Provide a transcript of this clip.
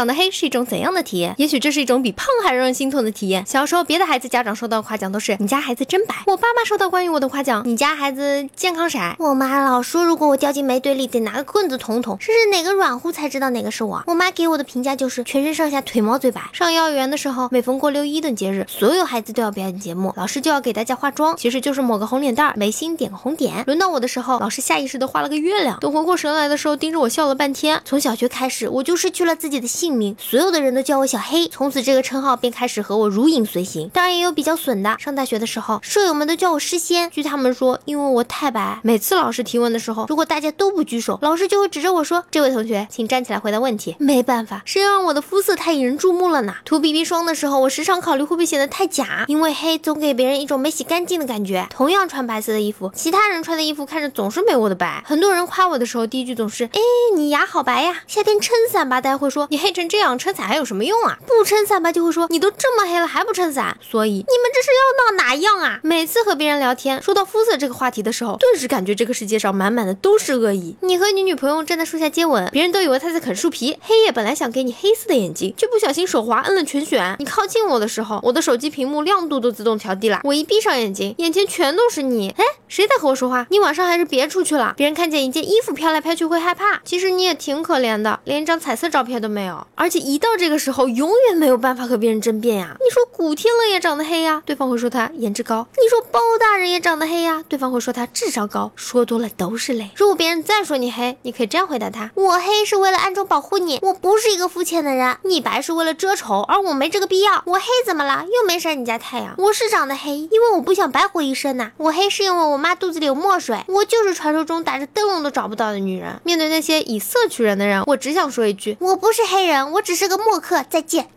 长得黑是一种怎样的体验？也许这是一种比胖还让人心痛的体验。小时候，别的孩子家长收到夸奖都是“你家孩子真白”，我爸妈收到关于我的夸奖“你家孩子健康啥”，我妈老说如果我掉进煤堆里，得拿个棍子捅捅，试试哪个软乎才知道哪个是我。我妈给我的评价就是全身上下腿毛最白。上幼儿园的时候，每逢过六一等节日，所有孩子都要表演节目，老师就要给大家化妆，其实就是抹个红脸蛋，眉心点个红点。轮到我的时候，老师下意识的画了个月亮。等回过神来的时候，盯着我笑了半天。从小学开始，我就失去了自己的性姓名，所有的人都叫我小黑，从此这个称号便开始和我如影随形。当然也有比较损的，上大学的时候，舍友们都叫我诗仙。据他们说，因为我太白。每次老师提问的时候，如果大家都不举手，老师就会指着我说：“这位同学，请站起来回答问题。”没办法，谁让我的肤色太引人注目了呢？涂 BB 霜的时候，我时常考虑会不会显得太假，因为黑总给别人一种没洗干净的感觉。同样穿白色的衣服，其他人穿的衣服看着总是没我的白。很多人夸我的时候，第一句总是：“哎，你牙好白呀。”夏天撑伞吧，大家会说：“你黑这样，撑伞还有什么用啊？”不撑伞吧，就会说：“你都这么黑了还不撑伞？”所以你们这是要闹哪样啊？每次和别人聊天，说到肤色这个话题的时候，顿时感觉这个世界上满满的都是恶意。你和你女朋友站在树下接吻，别人都以为她在啃树皮。黑夜本来想给你黑色的眼睛，却不小心手滑摁了全选。你靠近我的时候，我的手机屏幕亮度都自动调低了。我一闭上眼睛，眼前全都是你。哎，谁在和我说话？你晚上还是别出去了，别人看见一件衣服飘来飘去会害怕。其实你也挺可怜的，连一张彩色照片都没有。而且一到这个时候，永远没有办法和别人争辩呀。你说古天乐也长得黑呀，对方会说他颜值高；你说包大人也长得黑呀，对方会说他智商高。说多了都是泪。如果别人再说你黑，你可以这样回答他：我黑是为了暗中保护你，我不是一个肤浅的人。你白是为了遮丑，而我没这个必要。我黑怎么了？又没晒你家太阳。我是长得黑，因为我不想白活一生呐。我黑是因为我妈肚子里有墨水。我就是传说中打着灯笼都找不到的女人。面对那些以色取人的人，我只想说一句：我不是黑人我只是个墨客。再见。